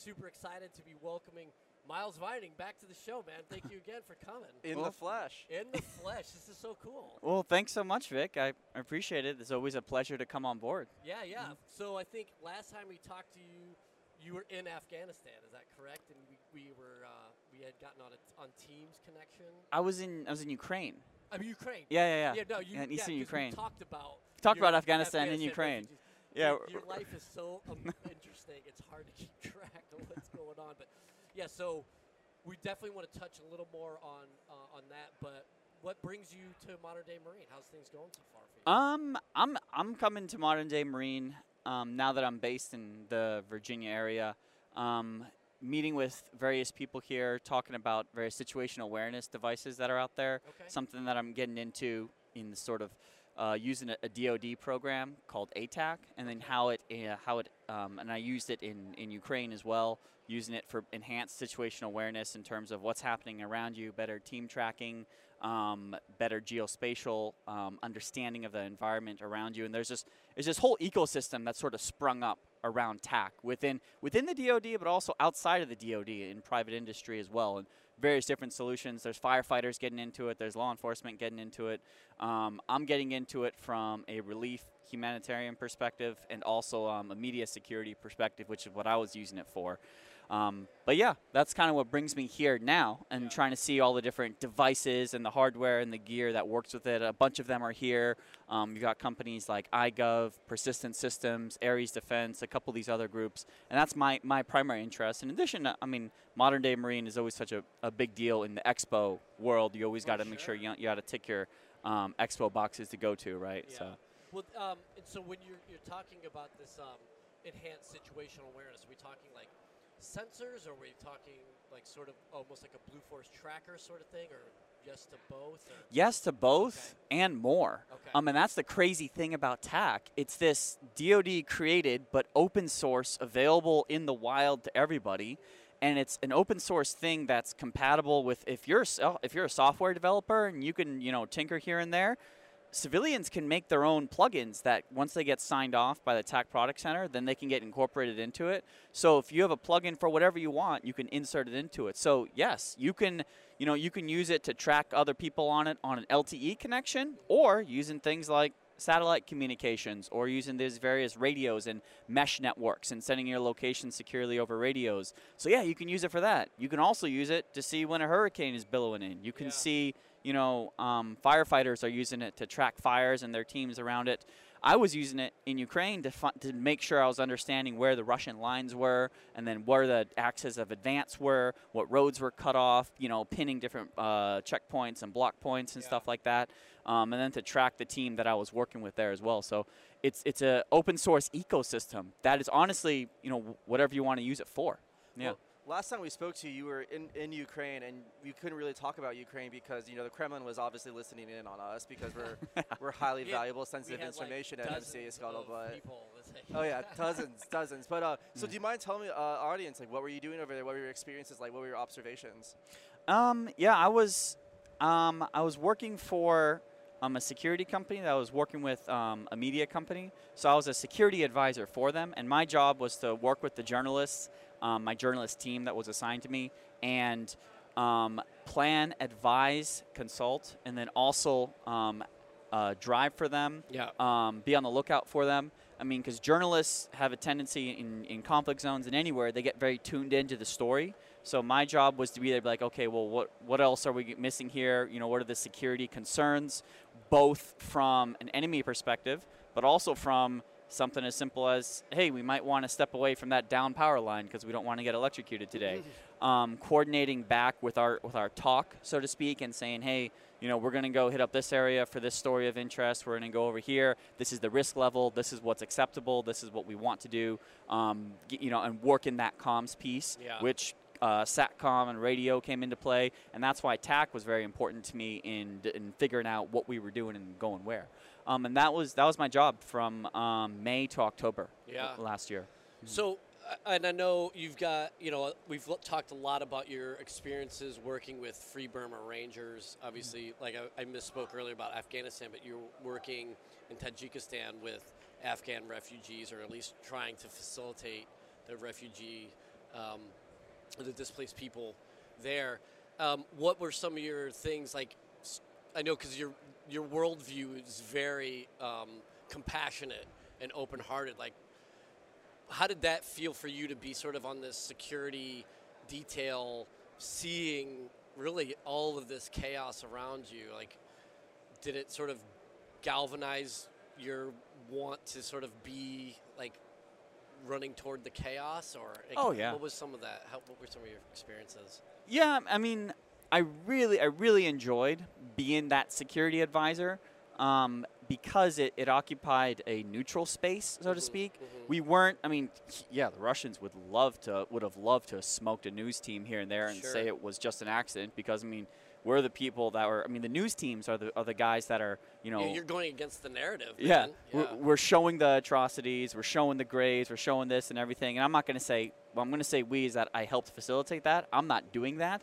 super excited to be welcoming Miles Vining back to the show, man. Thank you again for coming. In Well- the flesh. In the flesh. This is so cool. Well, thanks so much, Vic. I I appreciate it. It's always a pleasure to come on board. Yeah, yeah. So I think last time we talked to you, you were in Afghanistan. Is that correct? And we, we were uh, we had gotten on a, on Teams connection. I was in I was in Ukraine. I mean Ukraine. Yeah, yeah, yeah. Yeah, no, you, Yeah, in yeah, Eastern 'cause we Ukraine. talked about Talked your about Afghanistan and Ukraine. refugees. Yeah, Your- your life is so um, interesting. It's hard to keep track of what's going on. But yeah, so we definitely want to touch a little more on uh, on that. But what brings you to modern day Marine? How's things going so far for you? Um, I'm I'm coming to modern day Marine um, now that I'm based in the Virginia area. Um, meeting with various people here, talking about various situational awareness devices that are out there. Okay. Something that I'm getting into in the sort of uh, using a, a DoD program called ATAK, and then how it uh, how it um, and I used it in in Ukraine as well, using it for enhanced situational awareness in terms of what's happening around you, better team tracking, um, better geospatial um, understanding of the environment around you, and there's this there's this whole ecosystem that's sort of sprung up around TAK within within the DoD, but also outside of the DoD in private industry as well, and various different solutions. There's firefighters getting into it. There's law enforcement getting into it. Um, I'm getting into it from a relief humanitarian perspective and also um, a media security perspective, which is what I was using it for. Um, but yeah, that's kind of what brings me here now and trying to see all the different devices and the hardware and the gear that works with it. A bunch of them are here. Um, you've got companies like iGov, Persistent Systems, Ares Defense, a couple of these other groups, and that's my, my primary interest. In addition, I mean, modern day Marine is always such a, a big deal in the expo world. You always got to make sure sure. you, you got to tick your um, expo boxes to go to, right? Yeah. So. Well, um, and so when you're you're talking about this um, enhanced situational awareness, are we talking like sensors, or are we talking like sort of almost like a Blue Force tracker sort of thing, or yes to both? Or? Yes to both and more. Okay. Um, and that's the crazy thing about TAK. It's this DoD created but open source, available in the wild to everybody, and it's an open source thing that's compatible with if you're so- if you're a software developer and you can you know tinker here and there. Civilians can make their own plugins that once they get signed off by the TAK Product Center, then they can get incorporated into it. So if you have a plugin for whatever you want, you can insert it into it. So yes, you can you know you can use it to track other people on it on an LTE connection or using things like satellite communications or using these various radios and mesh networks and sending your location securely over radios. So yeah, you can use it for that. You can also use it to see when a hurricane is billowing in. You can Yeah. see, you know, um, firefighters are using it to track fires and their teams around it. I was using it in Ukraine to, fi- to make sure I was understanding where the Russian lines were and then where the axes of advance were, what roads were cut off, you know, pinning different uh, checkpoints and block points and Yeah. stuff like that, um, and then to track the team that I was working with there as well. So it's it's a open source ecosystem that is honestly, you know, whatever you want to use it for. Yeah. Well, last time we spoke to you, you were in, in Ukraine, and we couldn't really talk about Ukraine because you know the Kremlin was obviously listening in on us because we're we're highly We had- valuable, We sensitive had, information like, at dozens MC of Scuttlebutt. Oh yeah, dozens, dozens. But uh, so Mm. do you mind telling me, uh, our audience, like what were you doing over there? What were your experiences like? What were your observations? Um, yeah, I was, um, I was working for um, a security company that I was working with um, a media company. So I was a security advisor for them, and my job was to work with the journalists, um, my journalist team that was assigned to me, and um, plan, advise, consult, and then also um, uh, drive for them Yeah. um, be on the lookout for them. I mean, because journalists have a tendency in, in conflict zones and anywhere, they get very tuned into the story. So my job was to be there, be like, okay, well, what what else are we missing here? You know, what are the security concerns, both from an enemy perspective, but also from something as simple as, hey, we might want to step away from that down power line because we don't want to get electrocuted today. um, coordinating back with our with our TOC, so to speak, and saying, hey, you know, we're going to go hit up this area for this story of interest. We're going to go over here. This is the risk level. This is what's acceptable. This is what we want to do. Um, you know, and work in that comms piece, Yeah. which uh, satcom and radio came into play, and that's why TAK was very important to me in in figuring out what we were doing and going where. Um, and that was that was my job from um, May to October Yeah. last year. So, uh, and I know you've got, you know, we've talked a lot about your experiences working with Free Burma Rangers. Obviously, like I, I misspoke earlier about Afghanistan, but you're working in Tajikistan with Afghan refugees, or at least trying to facilitate the refugee, um, the displaced people there. Um, what were some of your things like? I know because your your worldview is very um, compassionate and open-hearted. Like, how did that feel for you to be sort of on this security detail, seeing really all of this chaos around you? Like, did it sort of galvanize your want to sort of be like running toward the chaos, or Oh, yeah. what was some of that? How, what were some of your experiences? Yeah, I mean, I really, I really enjoyed being that security advisor um, because it, it occupied a neutral space, so to Mhm, speak. mhm. We weren't. I mean, yeah, the Russians would love to, would have loved to have smoked a news team here and there and Sure. say it was just an accident because I mean, we're the people that were. I mean, the news teams are the are the guys that are, you know, You're going against the narrative. yeah, man. We're, we're showing the atrocities, we're showing the graves, we're showing this and everything. And I'm not going to say, well, I'm going to say we is that I helped facilitate that. I'm not doing that,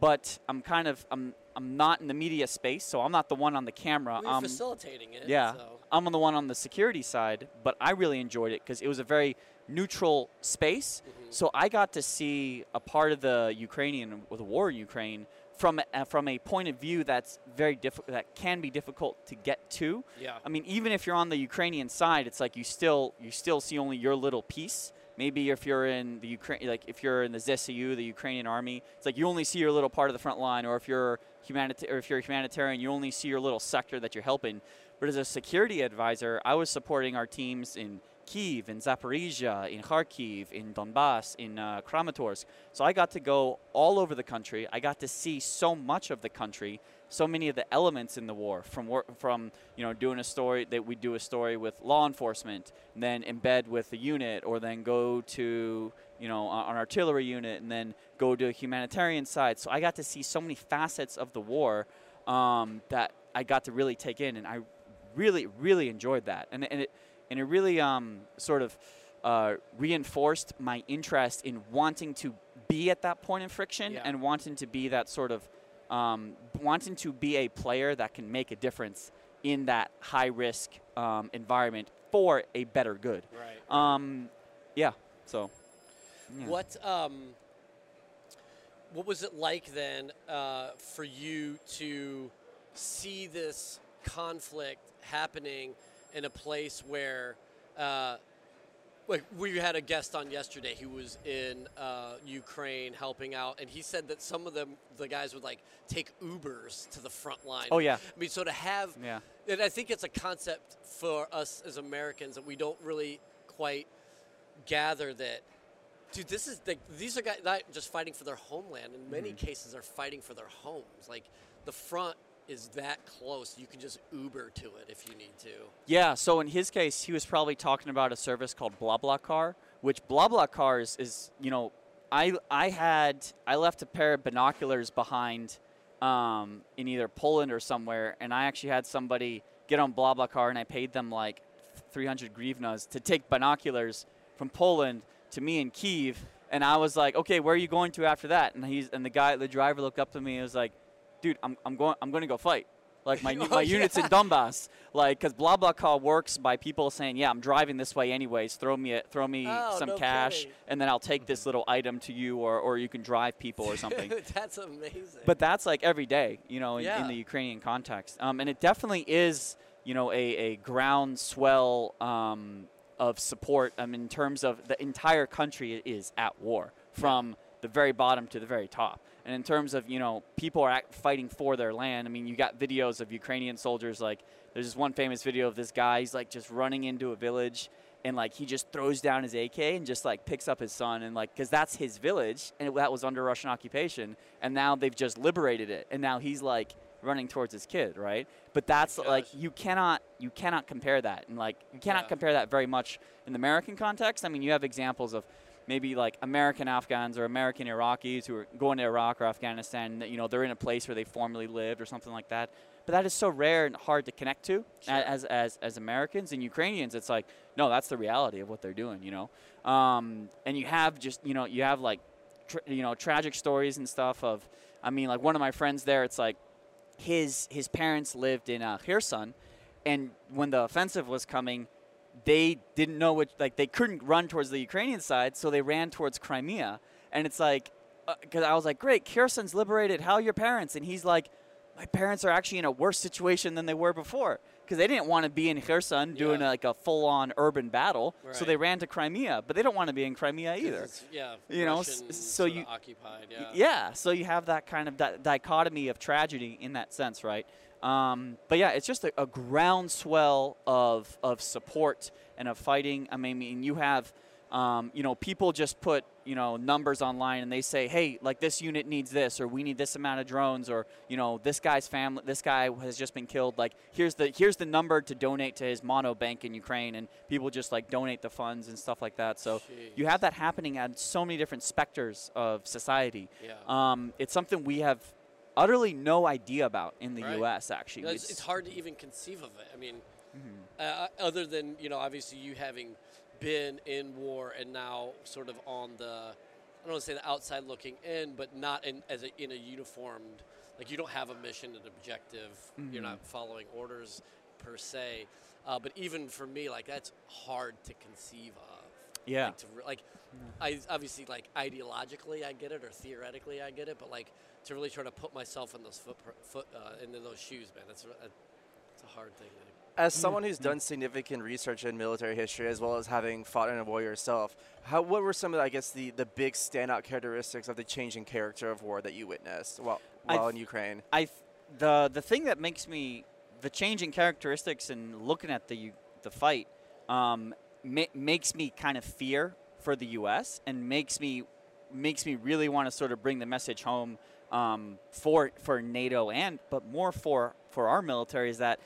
but I'm kind of, I'm, I'm not in the media space, so I'm not the one on the camera. We're I'm, facilitating it. yeah, So. I'm on the one on the security side, but I really enjoyed it because it was a very neutral space. Mhm. So I got to see a part of the Ukrainian, or the war in Ukraine, from a, from a point of view that's very difficult, that can be difficult to get to. Yeah. I mean, even if you're on the Ukrainian side, it's like you still you still see only your little piece. Maybe if you're in the Ukraine, like if you're in the ZSU, the Ukrainian army, it's like you only see your little part of the front line. Or if you're humanita- or if you're a humanitarian, you only see your little sector that you're helping. But as a security advisor, I was supporting our teams in Kiev, in Zaporizhia, in Kharkiv, in Donbass, in uh, Kramatorsk. So I got to go all over the country. I got to see so much of the country, so many of the elements in the war. From from you know doing a story that we do a story with law enforcement, then embed with the unit, or then go to you know an artillery unit, and then go to a humanitarian side. So I got to see so many facets of the war um, that I got to really take in, and I really really enjoyed that. And and it and it really um, sort of uh, reinforced my interest in wanting to be at that point in friction Yeah. and wanting to be that sort of um, wanting to be a player that can make a difference in that high risk um, environment for a better good. Right. Um, yeah. So. yeah. What um, what was it like then uh, for you to see this conflict happening in a place where, uh, like we had a guest on yesterday who was in uh, Ukraine helping out, and he said that some of them, the guys would like take Ubers to the front line. Oh yeah. I mean, so to have Yeah. and I think it's a concept for us as Americans that we don't really quite gather that. Dude, this is the, these are guys not just fighting for their homeland. In many Mm-hmm. cases, are fighting for their homes. Like the front is that close. You can just Uber to it if you need to. Yeah, so in his case, he was probably talking about a service called BlaBlaCar, which BlaBlaCar is, is you know, I I had I left a pair of binoculars behind um, in either Poland or somewhere, and I actually had somebody get on BlaBlaCar, and I paid them like 300 grivnas to take binoculars from Poland to me in Kiev, and I was like, okay, where are you going to after that? And he's and the guy, the driver, looked up to me and was like, dude, I'm, I'm going I'm going to go fight. Like my Oh, my unit's in yeah. Donbass. Like, cause BlaBlaCar works by people saying, yeah, I'm driving this way anyways. Throw me a, throw me Oh, some no cash, kidding. and then I'll take this little item to you, or or you can drive people or something. That's amazing. But that's like every day, you know, in, Yeah. in the Ukrainian context. Um, and it definitely is, you know, a, a groundswell um, of support um, in terms of the entire country is at war from the very bottom to the very top. And in terms of, you know, people are act- fighting for their land. I mean, you got videos of Ukrainian soldiers like, there's this one famous video of this guy, he's like just running into a village and like he just throws down his AK and just like picks up his son and like because that's his village and it, that was under Russian occupation and now they've just liberated it and now he's like running towards his kid right but that's like you cannot you cannot compare that and like you cannot Yeah. compare that very much in the American context I mean you have examples of maybe like American Afghans or American Iraqis who are going to Iraq or Afghanistan that you know they're in a place where they formerly lived or something like that but that is so rare and hard to connect to Sure. as, as as Americans and Ukrainians. It's like no, that's the reality of what they're doing, you know. Um, and you have just you know you have like tr- you know tragic stories and stuff of. I mean, like one of my friends there, it's like his his parents lived in uh, Kherson, and when the offensive was coming, they didn't know which like they couldn't run towards the Ukrainian side, so they ran towards Crimea. And it's like, uh, because I was like, great, Kherson's liberated. How are your parents? And he's like, my parents are actually in a worse situation than they were before because they didn't want to be in Kherson doing Yeah. like a full-on urban battle, so they ran to Crimea. But they don't want to be in Crimea either. yeah. You know, s- so you- occupied. Yeah. Yeah, so you have that kind of di- dichotomy of tragedy in that sense, right? Um, but yeah, it's just a, a groundswell of of support and of fighting. I mean, I mean, you have, um, you know, people just put you know numbers online and they say, hey, like this unit needs this, or we need this amount of drones, or you know, this guy's family, this guy has just been killed. Like here's the here's the number to donate to his monobank in Ukraine, and people just like donate the funds and stuff like that. So you have that happening at so many different specters of society. Yeah. Um, it's something we have utterly no idea about in the Right. U.S. Actually, You know, it's, it's hard to even conceive of it. I mean, Mm-hmm. uh, other than you know, obviously you having been in war and now sort of on the, I don't want to say the outside looking in, but not in as a, in a uniformed. Like you don't have a mission and objective. You're Mhm. not following orders per se. Uh, but even for me, like that's hard to conceive of. Yeah. Like, to, like I obviously like ideologically I get it or theoretically I get it, but like to really try to put myself in those foot, foot uh, into those shoes, man, that's a, it's a hard thing to do. As someone who's done significant research in military history, as well as having fought in a war yourself, how what were some of, the, I guess, the, the big standout characteristics of the changing character of war that you witnessed while, I while th- in Ukraine? I th- the the thing that makes me the changing characteristics and looking at the the fight um, ma- makes me kind of fear for the U.S. and makes me makes me really want to sort of bring the message home um, for for NATO and but more for for our military is that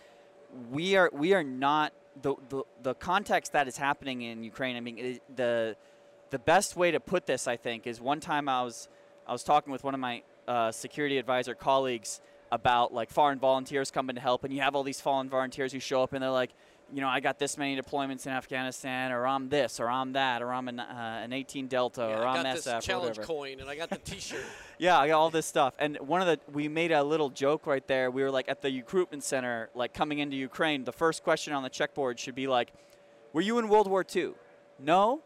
we are we are not the the, the context that is happening in Ukraine. I mean the the best way to put this, I think, is one time I was I was talking with one of my uh, security advisor colleagues about like foreign volunteers coming to help, and you have all these foreign volunteers who show up and they're like, you know, I got this many deployments in Afghanistan, or I'm this, or I'm that, or I'm an, uh, an 18 Delta, Yeah, or I I'm got SF, this challenge coin and I got the T-shirt. Yeah, I got all this stuff. And one of the we made a little joke right there. We were like at the recruitment center, like coming into Ukraine. The first question on the checkboard should be like, "Were you in World War II?" No.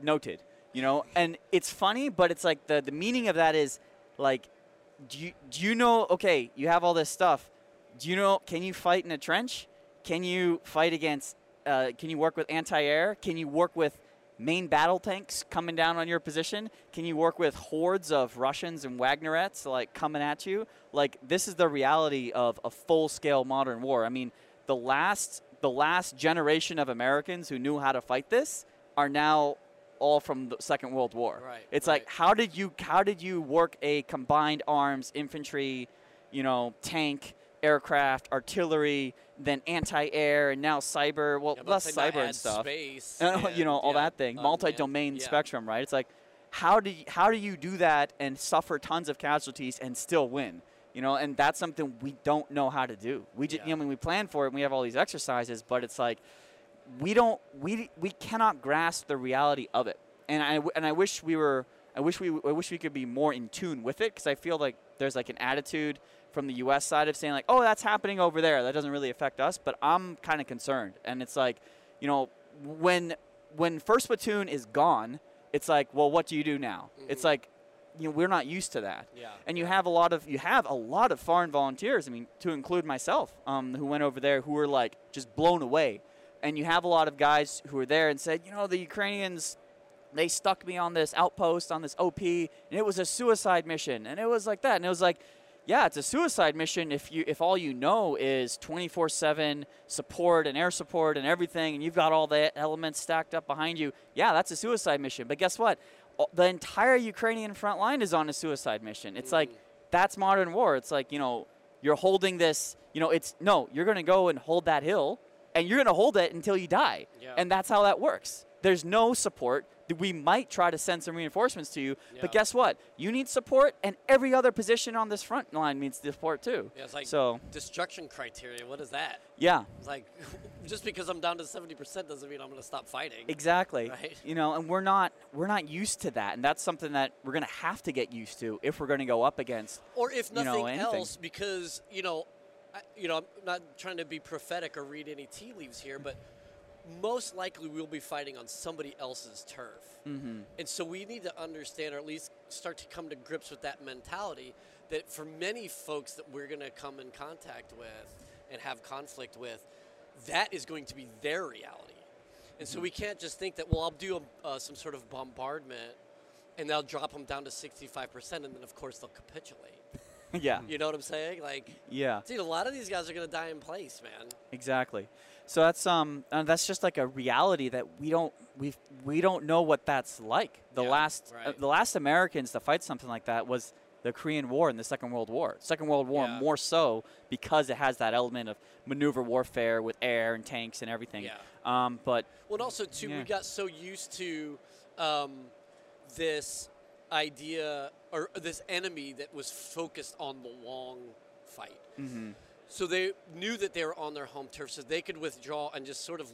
Noted. You know, and it's funny, but it's like the the meaning of that is like, do you do you know? Okay, you have all this stuff. Do you know? Can you fight in a trench? Can you fight against? Uh, can you work with anti-air? Can you work with main battle tanks coming down on your position? Can you work with hordes of Russians and Wagnerettes like coming at you? Like this is the reality of a full-scale modern war. I mean, the last the last generation of Americans who knew how to fight this are now all from the Second World War. Right, It's right. like how did you how did you work a combined arms infantry, you know, tank, aircraft, artillery, then anti-air, and now cyber. Well, Yeah, less cyber and stuff. Space Uh, you know all yeah, that thing, multi-domain yeah. spectrum, right? It's like how do you, how do you do that and suffer tons of casualties and still win? You know, and that's something we don't know how to do. We just, you know, I mean, we plan for it, and we have all these exercises, but it's like we don't, we we cannot grasp the reality of it. And I and I wish we were, I wish we, I wish we could be more in tune with it because I feel like there's like an attitude from the U.S. side of saying like, oh, that's happening over there. That doesn't really affect us, but I'm kind of concerned. And it's like, you know, when when first platoon is gone, it's like, well, what do you do now? It's Mhm. like, you know, we're not used to that. Yeah. And you have a lot of you have a lot of foreign volunteers. I mean, to include myself, um, who went over there, who were like just blown away. And you have a lot of guys who were there and said, you know, the Ukrainians, they stuck me on this outpost on this OP, and it was a suicide mission, and it was like that, and it was like, yeah, it's a suicide mission if you if all you know is 24/7 support and air support and everything, and you've got all the elements stacked up behind you. Yeah, that's a suicide mission. But guess what? The entire Ukrainian front line is on a suicide mission. It's like Mhm. that's modern war. It's like you know you're holding this. You know, it's no, you're going to go and hold that hill, and you're going to hold it until you die. Yeah. And that's how that works. There's no support. We might try to send some reinforcements to you, Yeah. but guess what? You need support, and every other position on this front line needs support too. Yeah, it's like so destruction criteria. What is that? yeah, It's like just because I'm down to seventy percent doesn't mean I'm going to stop fighting. exactly. Right. You know, and we're not we're not used to that, and that's something that we're gonna have to get used to if we're gonna go up against. Or if you know, nothing else, because you know, I, you know, I'm not trying to be prophetic or read any tea leaves here, but most likely we'll be fighting on somebody else's turf. Mm-hmm. And so we need to understand, or at least start to come to grips with that mentality that for many folks that we're going to come in contact with and have conflict with, that is going to be their reality. And so we can't just think that, well, I'll do a, uh, some sort of bombardment and they'll drop them down to 65%, and then of course they'll capitulate. yeah. You know what I'm saying? Like, Yeah. dude, a lot of these guys are going to die in place, man. Exactly. So that's um uh, that's just like a reality that we don't we we don't know what that's like. The Yeah, last uh, the last Americans to fight something like that was the Korean War and the Second World War. Second World War Yeah. more so because it has that element of maneuver warfare with air and tanks and everything. Yeah. Um, but Well, and also too, Yeah. we got so used to um, this idea or this enemy that was focused on the long fight. mhm. So they knew that they were on their home turf, so they could withdraw and just sort of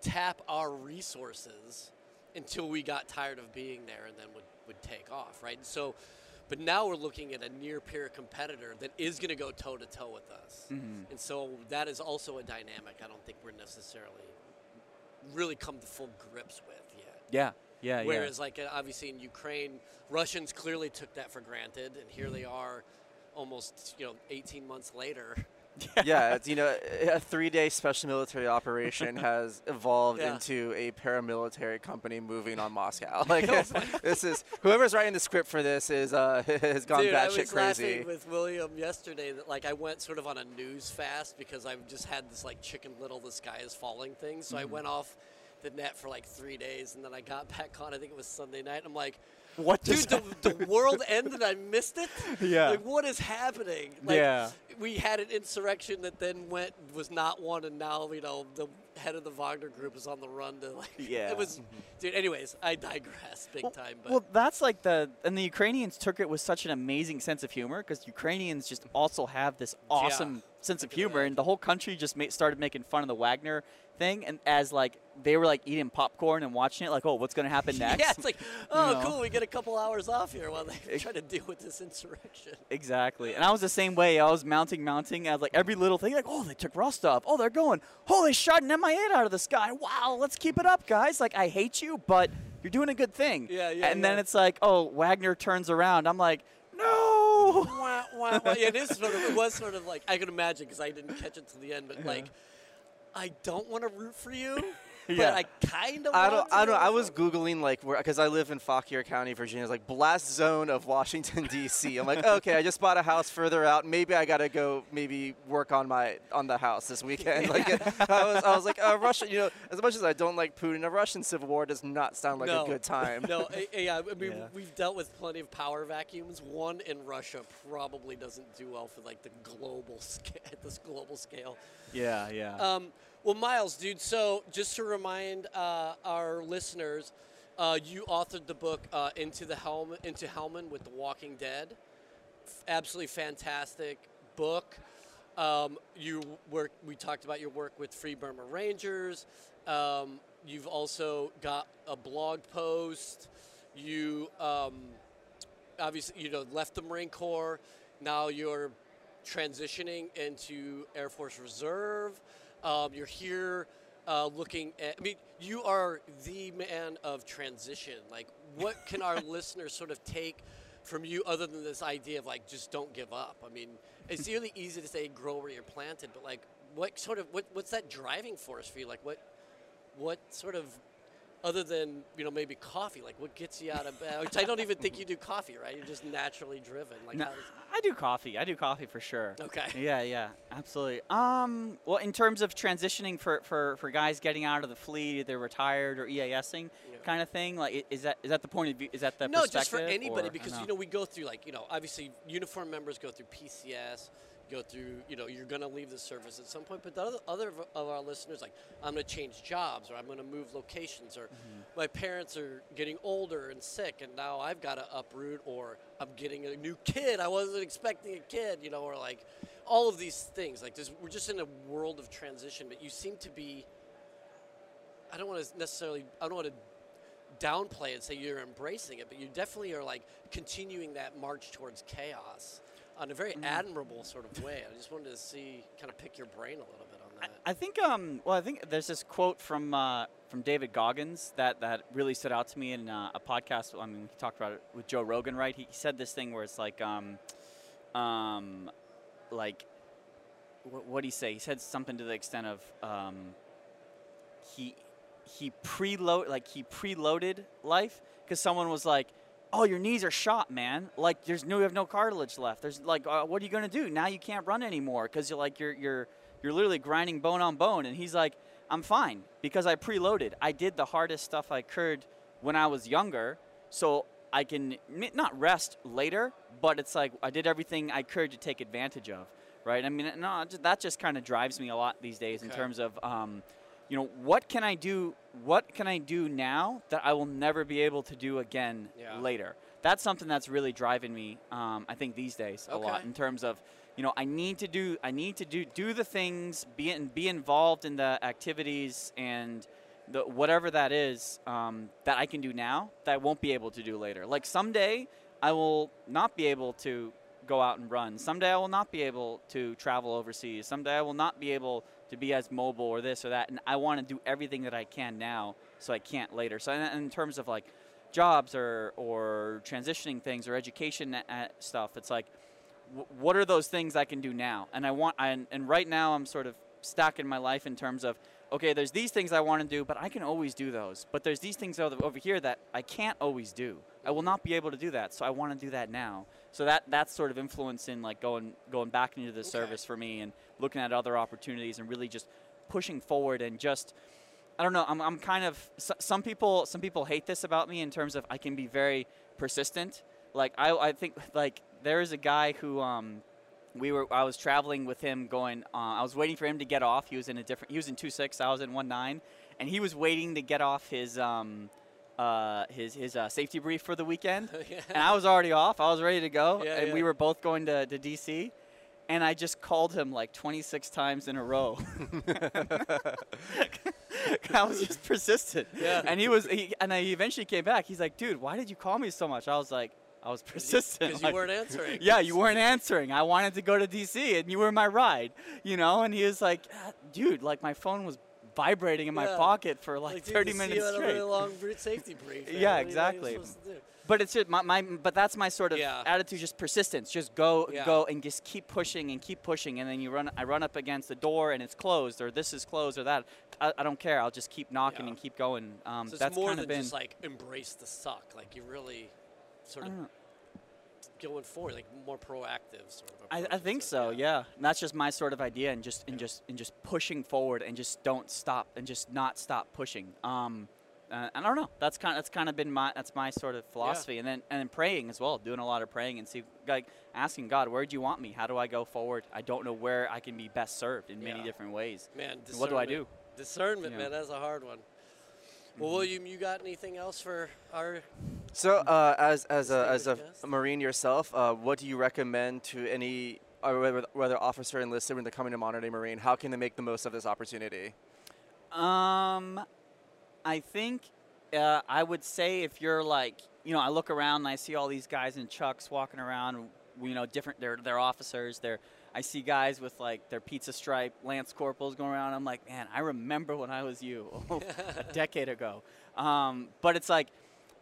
tap our resources until we got tired of being there, and then would, would take off, right? So, but now we're looking at a near peer competitor that is going to go toe to toe with us, Mhm. and so that is also a dynamic. I don't think we're necessarily really come to full grips with yet. Yeah. Yeah, yeah, Whereas, like uh, obviously in Ukraine, Russians clearly took that for granted, and here they are, almost you know 18 months later. yeah, it's, you know, a three-day special military operation has evolved Yeah. into a paramilitary company moving on Moscow. Like this is whoever's writing the script for this is uh, has gone batshit crazy. Dude, I batshit was crazy. with William yesterday that like I went sort of on a news fast because I've just had this like Chicken Little, the sky is falling thing. So I Mm-hmm. went off the net for like three days, and then I got back on. I think it was Sunday night. I'm like, What dude, the, the world ended. I missed it. Yeah. Like, what is happening? Like, Yeah. We had an insurrection that then went was not won, and now you know the head of the Wagner group is on the run to like. Yeah. It was, dude. Anyways, I digress big well, time. But well, that's like the and the Ukrainians took it with such an amazing sense of humor because Ukrainians just also have this awesome sense of humor, and the whole country just ma- started making fun of the Wagner thing, and as like they were like eating popcorn and watching it, like, oh, what's gonna happen next? Yeah, it's like, oh, know? cool. We get a couple hours off here while they try to deal with this insurrection. Exactly. And I was the same way. I was mounting, mounting. I was like every little thing, like, oh, they took Rostov. Oh, they're going. Oh, they shot an Mi-8 out of the sky. Wow, let's keep it up, guys. Like, I hate you, but you're doing a good thing. Yeah, yeah, And then it's like, oh, Wagner turns around. I'm like, no. wah, wah, wah. Yeah, it is sort of. It was sort of like I can imagine because I didn't catch it to the end, but uh-huh. like, I don't want to root for you, Yeah. I kind of. I don't. I don't. I was googling like where because I live in Fauquier County, Virginia. It's like blast zone of Washington D.C. I'm like, okay, I just bought a house further out. Maybe I gotta go. Maybe work on my on the house this weekend. Like I was. I was like, uh, Russia. You know, as much as I don't like Putin, a Russian civil war does not sound like no, a good time. No, yeah. I mean, Yeah. we've dealt with plenty of power vacuums. One in Russia probably doesn't do well for like the global scale, at this global scale. Yeah, yeah. Um, well, Miles, dude. So just to remind uh, our listeners, uh, you authored the book uh, "Into the Helm Into Helmand" with The Walking Dead. F- absolutely fantastic book. Um, you work. We talked about your work with Free Burma Rangers. Um, you've also got a blog post. You um, obviously, you know, left the Marine Corps. Now you're transitioning into Air Force Reserve. Um, you're here uh, looking at. I mean, you are the man of transition. Like, what can our listeners sort of take from you other than this idea of like just don't give up? I mean, it's really easy to say grow where you're planted, but like, what sort of what, what's that driving force for you? Like, what what sort of other than you know maybe coffee like what gets you out of bed which i don't even think you do coffee right you're just naturally driven like No, how does, I do coffee. I do coffee for sure. okay Yeah, yeah, absolutely. Um, well, in terms of transitioning for, for, for guys getting out of the fleet, either retired or EASing Yeah. kind of thing, like is that is that the point of view? Is that the no just for anybody or- because you know we go through like you know obviously uniform members go through pcs go through you know you're going to leave the service at some point but the other, other of- our listeners like i'm going to change jobs or i'm going to move locations or Mm-hmm. my parents are getting older and sick and now i've got to uproot or i'm getting a new kid i wasn't expecting a kid you know or like all of these things like this, we're just in a world of transition but you seem to be i don't want to necessarily i don't want to downplay and say you're embracing it, but you definitely are like continuing that march towards chaos on a very admirable sort of way. I just wanted to see, kind of pick your brain a little bit on that? I think um well I think there's this quote from uh, from David Goggins that that really stood out to me in uh, a podcast. I mean, we talked about it with Joe Rogan, right? He, he said this thing where it's like um um like what what did he say? He said something to the extent of um he he preload like he preloaded life because someone was like. Oh, your knees are shot, man. Like, there's no, you have no cartilage left. There's like, uh, what are you gonna do now? You can't run anymore because you're like, you're, you're, you're literally grinding bone on bone. And he's like, I'm fine because I preloaded. I did the hardest stuff I could when I was younger, so I can not rest later, but it's like I did everything I could to take advantage of, right? I mean, no, that just kind of drives me a lot these days in terms of, um, you know, what can I do? What can I do now that I will never be able to do again Yeah. later? That's something that's really driving me. Um, I think these days a lot in terms of you know, I need to do I need to do do the things, be in, be involved in the activities and the whatever that is um, that I can do now that I won't be able to do later. Like someday I will not be able to go out and run. Someday I will not be able to travel overseas. Someday I will not be able to be as mobile or this or that. And I want to do everything that I can now so I can't later. So in, in terms of like jobs or or transitioning things or education uh, stuff, it's like wh- what are those things I can do now? And I want, and, and right now I'm sort of stacking my life in terms of, okay, there's these things I want to do, but I can always do those. But there's these things over here that I can't always do. I will not be able to do that, so I want to do that now. So that that's sort of influencing like going going back into the Okay. service for me and looking at other opportunities and really just pushing forward and just I don't know. I'm, I'm kind of some people some people hate this about me in terms of I can be very persistent. Like I I think like there is a guy who um we were I was traveling with him going uh, I was waiting for him to get off. He was in a different he was in two six. I was in one nine, and he was waiting to get off his um uh, his his uh, safety brief for the weekend, Yeah. and I was already off. I was ready to go, Yeah, and we were both going to, to DC. And I just called him like 26 times in a row. I was just persistent. Yeah. And he was, he, and I eventually came back. He's like, "Dude, why did you call me so much?" I was like, "I was persistent." Because you Like, weren't answering. yeah, you weren't answering. I wanted to go to DC, and you were my ride. You know, and he was like, "Ah, "Dude, like my phone was vibrating in my Yeah. pocket for like, Like, dude, 30 to see minutes straight." really long safety brief. Yeah, What are you- what are you exactly. supposed to do? But it's just my, my but that's my sort of Yeah. attitude, just persistence. Just go, Yeah. go, and just keep pushing and keep pushing, and then you run. I run up against the door and it's closed, or this is closed, or that. I, I don't care. I'll just keep knocking and keep going. Um, So it's that's more than of been. just like embrace the suck. Like you really sort of. Going forward, like more proactive sort of. I, I think so, yeah. And that's just my sort of idea, and just and just and just pushing forward, and just don't stop, and just not stop pushing. Um, uh, I don't know. That's kind. That's kind of been my. That's my sort of philosophy, and then and then praying as well, doing a lot of praying, and see, like asking God, where do you want me? How do I go forward? I don't know where I can be best served in many Yeah. different ways. Man, what do I do? Discernment, Yeah. man, that's a hard one. Well, William, you got anything else for our? So, uh, as as a as a Marine yourself, uh, what do you recommend to any, or whether, whether officer enlisted when they're coming to Modern Day Marine? How can they make the most of this opportunity? Um, I think uh, I would say if you're like, you know, I look around and I see all these guys in chucks walking around. You know, different. They're they're officers. They're I see guys with like their pizza stripe lance corporals going around. I'm like, man, I remember when I was you a decade ago. Um, but it's like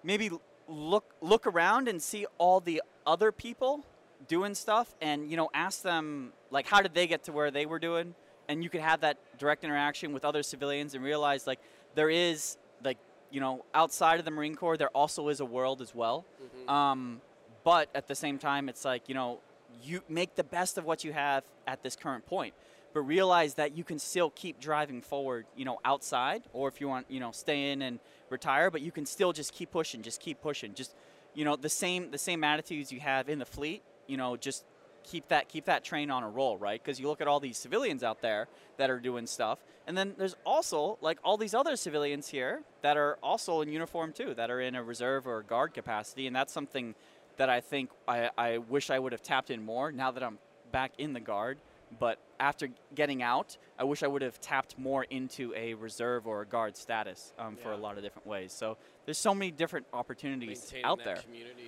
maybe look look around and see all the other people doing stuff, and you know, ask them like, how did they get to where they were doing? And you could have that direct interaction with other civilians and realize like there is like you know outside of the Marine Corps there also is a world as well. Mhm. Um, but at the same time, it's like you know, you make the best of what you have at this current point, but realize that you can still keep driving forward. You know, outside, or if you want, you know, stay in and retire, but you can still just keep pushing, just keep pushing, just you know, the same the same attitudes you have in the fleet. You know, just keep that keep that train on a roll, right? Because you look at all these civilians out there that are doing stuff, and then there's also like all these other civilians here that are also in uniform too, that are in a reserve or a guard capacity, and that's something that I think I, I wish I would have tapped in more now that I'm back in the guard. But after getting out, I wish I would have tapped more into a reserve or a guard status um, for a lot of different ways. So there's so many different opportunities Maintaining out there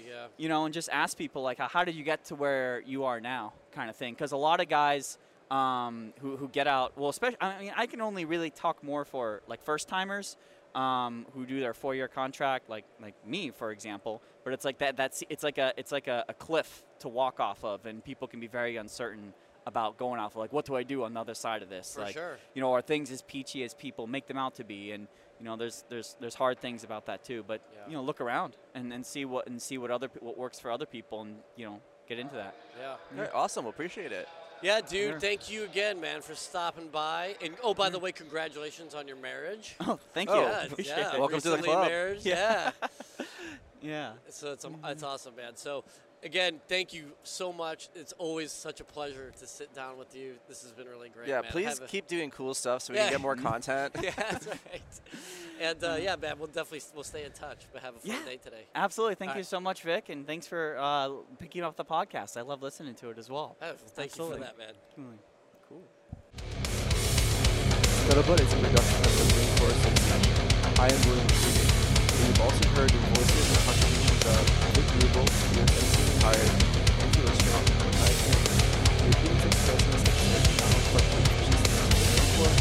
yeah. you know, and just ask people like, how, how did you get to where you are now, kind of thing. Because a lot of guys um, who who get out. Well, especially I mean, I can only really talk more for like first timers. Um, who do their four-year contract, like like me, for example. But it's like that. That's it's like a it's like a, a cliff to walk off of, and people can be very uncertain about going off. Like, what do I do on the other side of this? For like, sure. you know, are things as peachy as people make them out to be? And you know, there's there's there's hard things about that too. But Yeah. you know, look around and, and see what and see what other what works for other people, and you know, get into that. Yeah. All right, awesome. Appreciate it. Yeah, dude. Sure. Thank you again, man, for stopping by. And oh, by the mm-hmm. way, congratulations on your marriage. Oh, thank Oh, you. yeah, Appreciate yeah. it. Welcome to the club. Marriage. Yeah. yeah. Yeah. So it's, it's mm-hmm. awesome, man. So, again, thank you so much. It's always such a pleasure to sit down with you. This has been really great. yeah, man. please Have a- keep doing cool stuff so we Yeah. can get more content. yeah, that's right. And uh, yeah, man, we'll definitely we'll stay in touch. But have a fun Yeah. day today. Absolutely. Thank All you right. so much, Vic, and thanks for uh, picking up the podcast. I love listening to it as well. Oh, thank Absolutely. you for that, man. Definitely. Cool. Scuttlebutt is a production of the Marine Corps Six I am William Keating. You've also heard the voices and contributions of Vic Rubel, Thank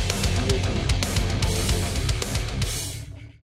you.